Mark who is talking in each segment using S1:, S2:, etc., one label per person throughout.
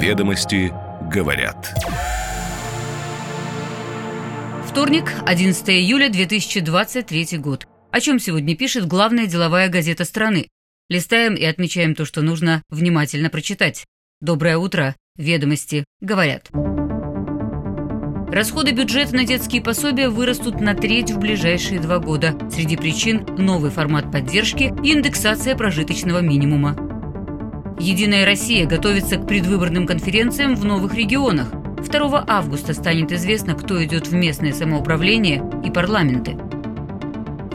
S1: Ведомости говорят.
S2: Вторник, 11 июля 2023 год. О чем сегодня пишет главная деловая газета страны. Листаем и отмечаем то, что нужно внимательно прочитать. Доброе утро. Ведомости говорят. Расходы бюджета на детские пособия вырастут на треть в ближайшие два года. Среди причин – новый формат поддержки и индексация прожиточного минимума. «Единая Россия» готовится к предвыборным конференциям в новых регионах. 2 августа станет известно, кто идет в местное самоуправление и парламенты.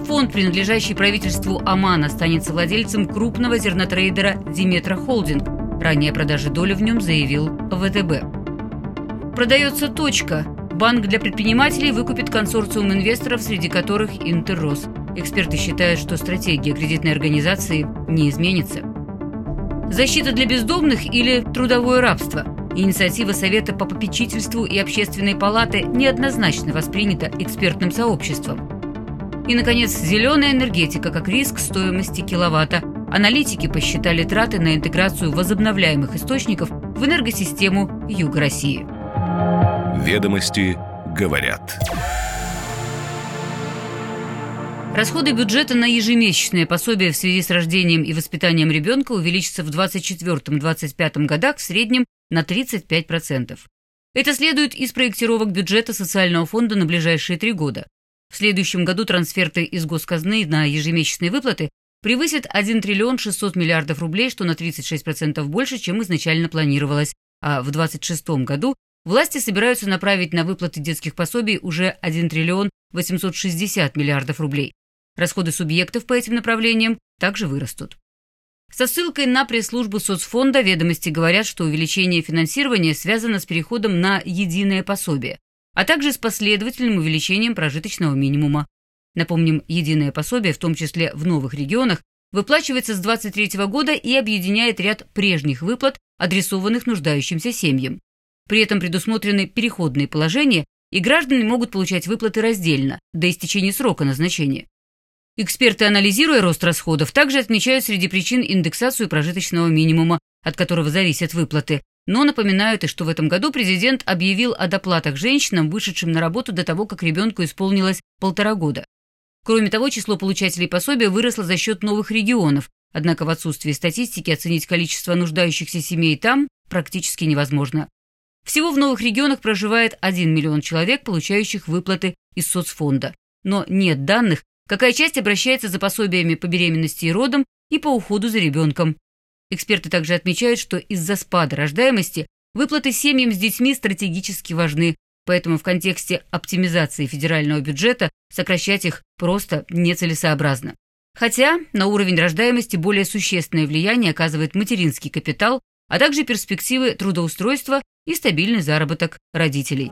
S2: Фонд, принадлежащий правительству Омана, станет совладельцем крупного зернотрейдера «Диметра Холдинг». Ранее о продаже доли в нем заявил ВТБ. Продается «Точка». Банк для предпринимателей выкупит консорциум инвесторов, среди которых Интеррос. Эксперты считают, что стратегия кредитной организации не изменится. Защита для бездомных или трудовое рабство? Инициатива Совета по попечительству и Общественной палаты неоднозначно воспринята экспертным сообществом. И, наконец, зеленая энергетика как риск стоимости киловатта. Аналитики посчитали траты на интеграцию возобновляемых источников в энергосистему Юга России.
S1: Ведомости говорят.
S2: Расходы бюджета на ежемесячное пособие в связи с рождением и воспитанием ребенка увеличатся в 2024-2025 годах в среднем на 35%. Это следует из проектировок бюджета социального фонда на ближайшие три года. В следующем году трансферты из госказны на ежемесячные выплаты превысят 1 триллион 600 миллиардов рублей, что на 36% больше, чем изначально планировалось, а в 2026 году Власти собираются направить на выплаты детских пособий уже 1 триллион 860 миллиардов рублей. Расходы субъектов по этим направлениям также вырастут. Со ссылкой на пресс-службу соцфонда ведомости говорят, что увеличение финансирования связано с переходом на единое пособие, а также с последовательным увеличением прожиточного минимума. Напомним, единое пособие, в том числе в новых регионах, выплачивается с 2023 года и объединяет ряд прежних выплат, адресованных нуждающимся семьям. При этом предусмотрены переходные положения, и граждане могут получать выплаты раздельно, до истечения срока назначения. Эксперты, анализируя рост расходов, также отмечают среди причин индексацию прожиточного минимума, от которого зависят выплаты, но напоминают и что в этом году президент объявил о доплатах женщинам, вышедшим на работу до того, как ребенку исполнилось полтора года. Кроме того, число получателей пособия выросло за счет новых регионов, однако в отсутствии статистики оценить количество нуждающихся семей там практически невозможно. Всего в новых регионах проживает 1 миллион человек, получающих выплаты из соцфонда. Но нет данных, какая часть обращается за пособиями по беременности и родам и по уходу за ребенком. Эксперты также отмечают, что из-за спада рождаемости выплаты семьям с детьми стратегически важны, поэтому в контексте оптимизации федерального бюджета сокращать их просто нецелесообразно. Хотя на уровень рождаемости более существенное влияние оказывает материнский капитал, а также перспективы трудоустройства и стабильный заработок родителей.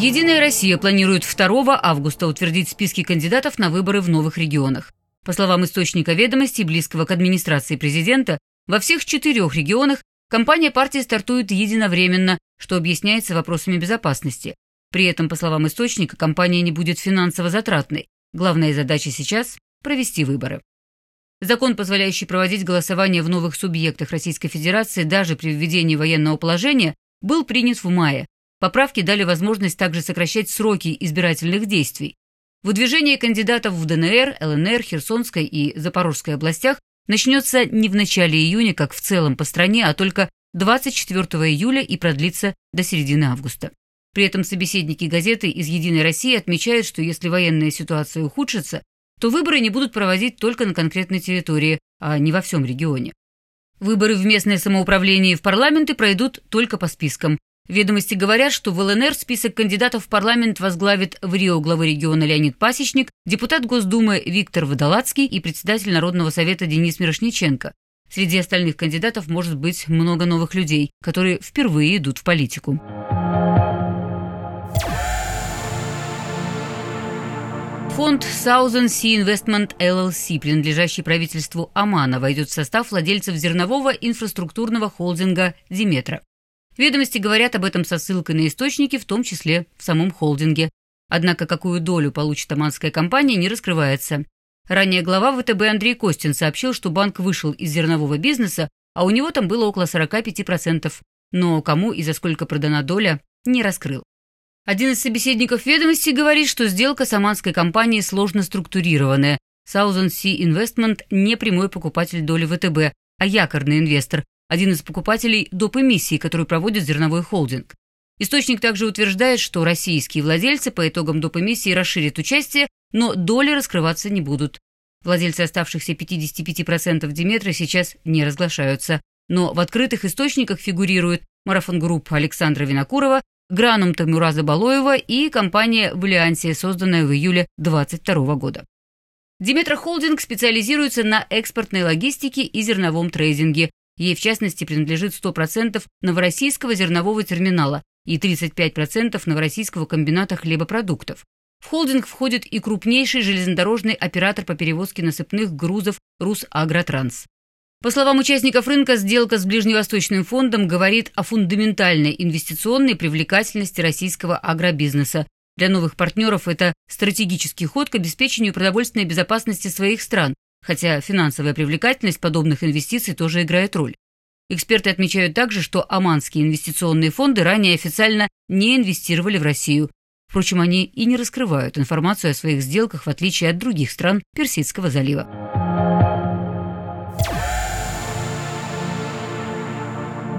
S2: Единая Россия планирует 2 августа утвердить списки кандидатов на выборы в новых регионах. По словам источника ведомости, близкого к администрации президента, во всех четырех регионах компания партии стартует единовременно, что объясняется вопросами безопасности. При этом, по словам источника, компания не будет финансово затратной. Главная задача сейчас – провести выборы. Закон, позволяющий проводить голосование в новых субъектах Российской Федерации даже при введении военного положения, был принят в мае. Поправки дали возможность также сокращать сроки избирательных действий. Выдвижение кандидатов в ДНР, ЛНР, Херсонской и Запорожской областях начнется не в начале июня, как в целом по стране, а только 24 июля и продлится до середины августа. При этом собеседники газеты из «Единой России» отмечают, что если военная ситуация ухудшится, то выборы не будут проводить только на конкретной территории, а не во всем регионе. Выборы в местное самоуправление и в парламенты пройдут только по спискам. Ведомости говорят, что в ЛНР список кандидатов в парламент возглавит в Рио главы региона Леонид Пасечник, депутат Госдумы Виктор Водолацкий и председатель Народного совета Денис Мирошниченко. Среди остальных кандидатов может быть много новых людей, которые впервые идут в политику. Фонд Southern Sea Investment LLC, принадлежащий правительству Омана, войдет в состав владельцев зернового инфраструктурного холдинга «Диметра». Ведомости говорят об этом со ссылкой на источники, в том числе в самом холдинге. Однако какую долю получит оманская компания, не раскрывается. Ранее глава ВТБ Андрей Костин сообщил, что банк вышел из зернового бизнеса, а у него там было около 45%, но кому и за сколько продана доля, не раскрыл. Один из собеседников ведомости говорит, что сделка с оманской компанией сложно структурированная. Southern Sea Investment не прямой покупатель доли ВТБ, а якорный инвестор, один из покупателей доп. эмиссии, который проводит зерновой холдинг. Источник также утверждает, что российские владельцы по итогам доп. эмиссии расширят участие, но доли раскрываться не будут. Владельцы оставшихся 55% Деметра сейчас не разглашаются, но в открытых источниках фигурируют Марафон Групп Александра Винокурова, Гранум Тамураза Балоева и компания в Альянсе, созданная в июле 2022 года. Диметра Холдинг специализируется на экспортной логистике и зерновом трейдинге. Ей, в частности, принадлежит 100% Новороссийского зернового терминала и 35% Новороссийского комбината хлебопродуктов. В холдинг входит и крупнейший железнодорожный оператор по перевозке насыпных грузов «Русагротранс». По словам участников рынка, сделка с Ближневосточным фондом говорит о фундаментальной инвестиционной привлекательности российского агробизнеса. Для новых партнеров это стратегический ход к обеспечению продовольственной безопасности своих стран, хотя финансовая привлекательность подобных инвестиций тоже играет роль. Эксперты отмечают также, что оманские инвестиционные фонды ранее официально не инвестировали в Россию. Впрочем, они и не раскрывают информацию о своих сделках, в отличие от других стран Персидского залива.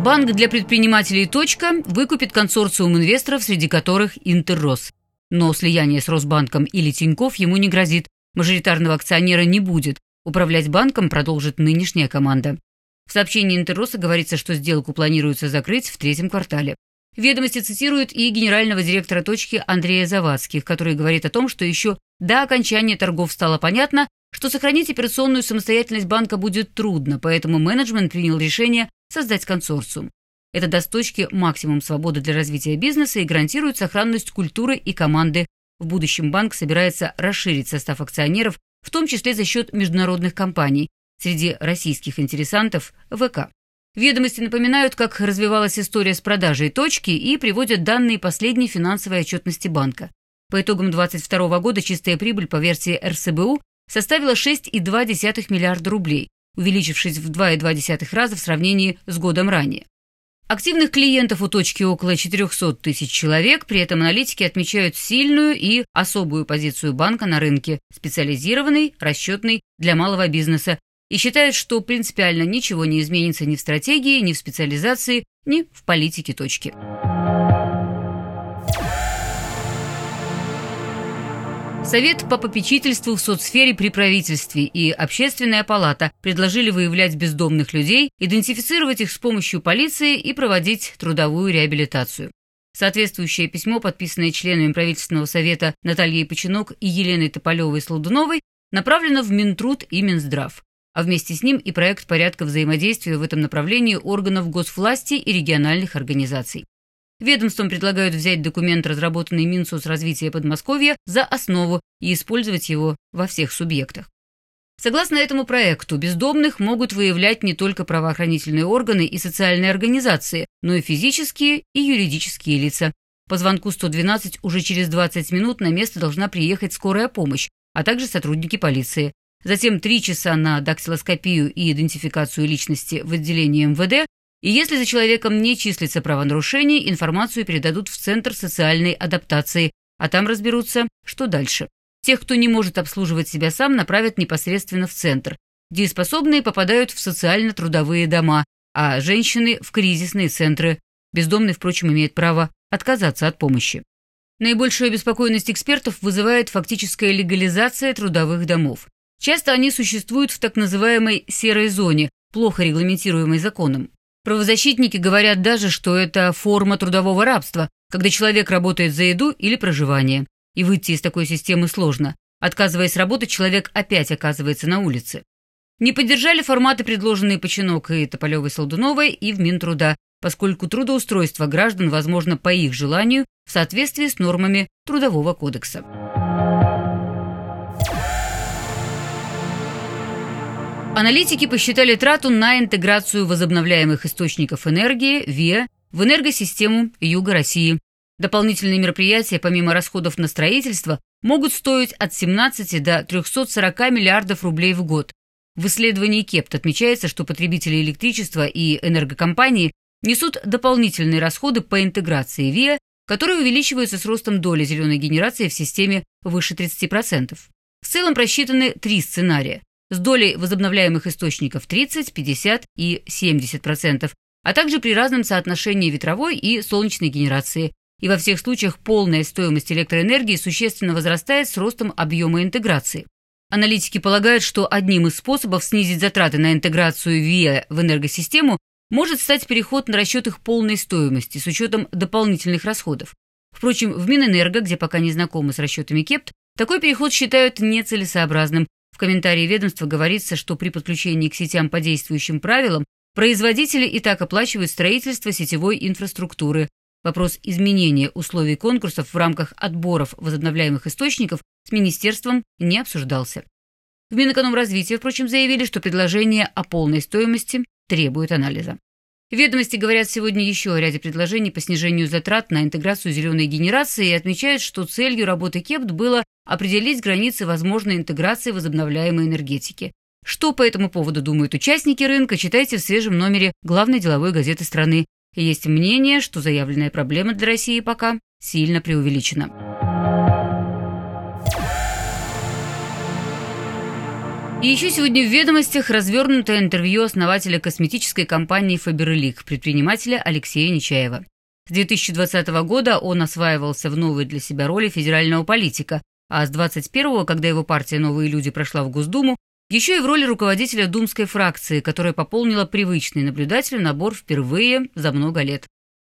S2: Банк для предпринимателей «Точка» выкупит консорциум инвесторов, среди которых «Интеррос». Но слияние с Росбанком или Тиньков ему не грозит. Мажоритарного акционера не будет. Управлять банком продолжит нынешняя команда. В сообщении Интерроса говорится, что сделку планируется закрыть в третьем квартале. Ведомости цитируют и генерального директора «Точки» Андрея Завадских, который говорит о том, что еще до окончания торгов стало понятно, что сохранить операционную самостоятельность банка будет трудно, поэтому менеджмент принял решение создать консорциум. Это даст точке максимум свободы для развития бизнеса и гарантирует сохранность культуры и команды. В будущем банк собирается расширить состав акционеров, в том числе за счет международных компаний, Среди российских интересантов – ВК. Ведомости напоминают, как развивалась история с продажей точки и приводят данные последней финансовой отчетности банка. По итогам 2022 года чистая прибыль по версии РСБУ составила 6,2 миллиарда рублей, увеличившись в 2,2 раза в сравнении с годом ранее. Активных клиентов у точки около 400 тысяч человек, при этом аналитики отмечают сильную и особую позицию банка на рынке, специализированный, расчетный для малого бизнеса и считает, что принципиально ничего не изменится ни в стратегии, ни в специализации, ни в политике точки. Совет по попечительству в соцсфере при правительстве и Общественная палата предложили выявлять бездомных людей, идентифицировать их с помощью полиции и проводить трудовую реабилитацию. Соответствующее письмо, подписанное членами правительственного совета Натальей Починок и Еленой Тополевой-Слудуновой, направлено в Минтруд и Минздрав а вместе с ним и проект порядка взаимодействия в этом направлении органов госвласти и региональных организаций. Ведомством предлагают взять документ, разработанный Минсоцразвития Подмосковья, за основу и использовать его во всех субъектах. Согласно этому проекту, бездомных могут выявлять не только правоохранительные органы и социальные организации, но и физические и юридические лица. По звонку 112 уже через 20 минут на место должна приехать скорая помощь, а также сотрудники полиции затем три часа на дактилоскопию и идентификацию личности в отделении МВД, и если за человеком не числится правонарушение, информацию передадут в Центр социальной адаптации, а там разберутся, что дальше. Тех, кто не может обслуживать себя сам, направят непосредственно в Центр. Дееспособные попадают в социально-трудовые дома, а женщины – в кризисные центры. Бездомный, впрочем, имеет право отказаться от помощи. Наибольшую обеспокоенность экспертов вызывает фактическая легализация трудовых домов. Часто они существуют в так называемой «серой зоне», плохо регламентируемой законом. Правозащитники говорят даже, что это форма трудового рабства, когда человек работает за еду или проживание. И выйти из такой системы сложно. Отказываясь работать, человек опять оказывается на улице. Не поддержали форматы, предложенные Починок и Тополевой-Солдуновой, и в Минтруда, поскольку трудоустройство граждан возможно по их желанию в соответствии с нормами Трудового кодекса. Аналитики посчитали трату на интеграцию возобновляемых источников энергии ВИА в энергосистему Юга России. Дополнительные мероприятия, помимо расходов на строительство, могут стоить от 17 до 340 миллиардов рублей в год. В исследовании КЕПТ отмечается, что потребители электричества и энергокомпании несут дополнительные расходы по интеграции ВИА, которые увеличиваются с ростом доли зеленой генерации в системе выше 30%. В целом просчитаны три сценария с долей возобновляемых источников 30, 50 и 70%, а также при разном соотношении ветровой и солнечной генерации, и во всех случаях полная стоимость электроэнергии существенно возрастает с ростом объема интеграции. Аналитики полагают, что одним из способов снизить затраты на интеграцию ВИА в энергосистему может стать переход на расчет их полной стоимости с учетом дополнительных расходов. Впрочем, в Минэнерго, где пока не знакомы с расчетами КЕПТ, такой переход считают нецелесообразным. Комментарии ведомства говорится, что при подключении к сетям по действующим правилам производители и так оплачивают строительство сетевой инфраструктуры, Вопрос изменения условий конкурсов в рамках отборов возобновляемых источников с министерством не обсуждался. В Минэкономразвитии, впрочем, заявили, что предложение о полной стоимости требует анализа. Ведомости говорят сегодня еще о ряде предложений по снижению затрат на интеграцию зеленой генерации и отмечают, что целью работы КЕПТ было определить границы возможной интеграции возобновляемой энергетики. Что по этому поводу думают участники рынка, читайте в свежем номере главной деловой газеты страны есть мнение, что заявленная проблема для России пока сильно преувеличена. И еще сегодня в «Ведомостях» развернутое интервью основателя косметической компании «Фаберлик», предпринимателя Алексея Нечаева. С 2020 года он осваивался в новой для себя роли федерального политика, а с 21-го, когда его партия «Новые люди» прошла в Госдуму, еще и в роли руководителя думской фракции, которая пополнила привычный наблюдателю набор впервые за много лет.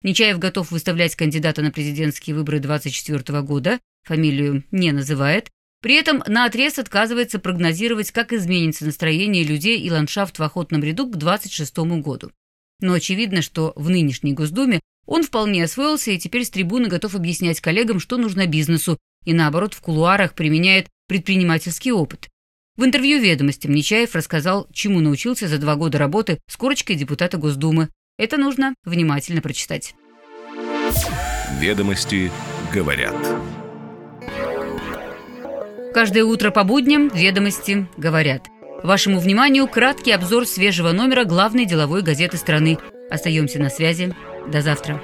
S2: Нечаев готов выставлять кандидата на президентские выборы 2024 года, фамилию не называет, при этом на отрез отказывается прогнозировать, как изменится настроение людей и ландшафт в охотном ряду к 2026 году. Но очевидно, что в нынешней Госдуме он вполне освоился и теперь с трибуны готов объяснять коллегам, что нужно бизнесу, и наоборот в кулуарах применяет предпринимательский опыт. В интервью «Ведомостям» Нечаев рассказал, чему научился за два года работы с корочкой депутата Госдумы. Это нужно внимательно прочитать.
S1: «Ведомости говорят».
S2: Каждое утро по будням «Ведомости говорят». Вашему вниманию краткий обзор свежего номера главной деловой газеты страны. Остаемся на связи. До завтра.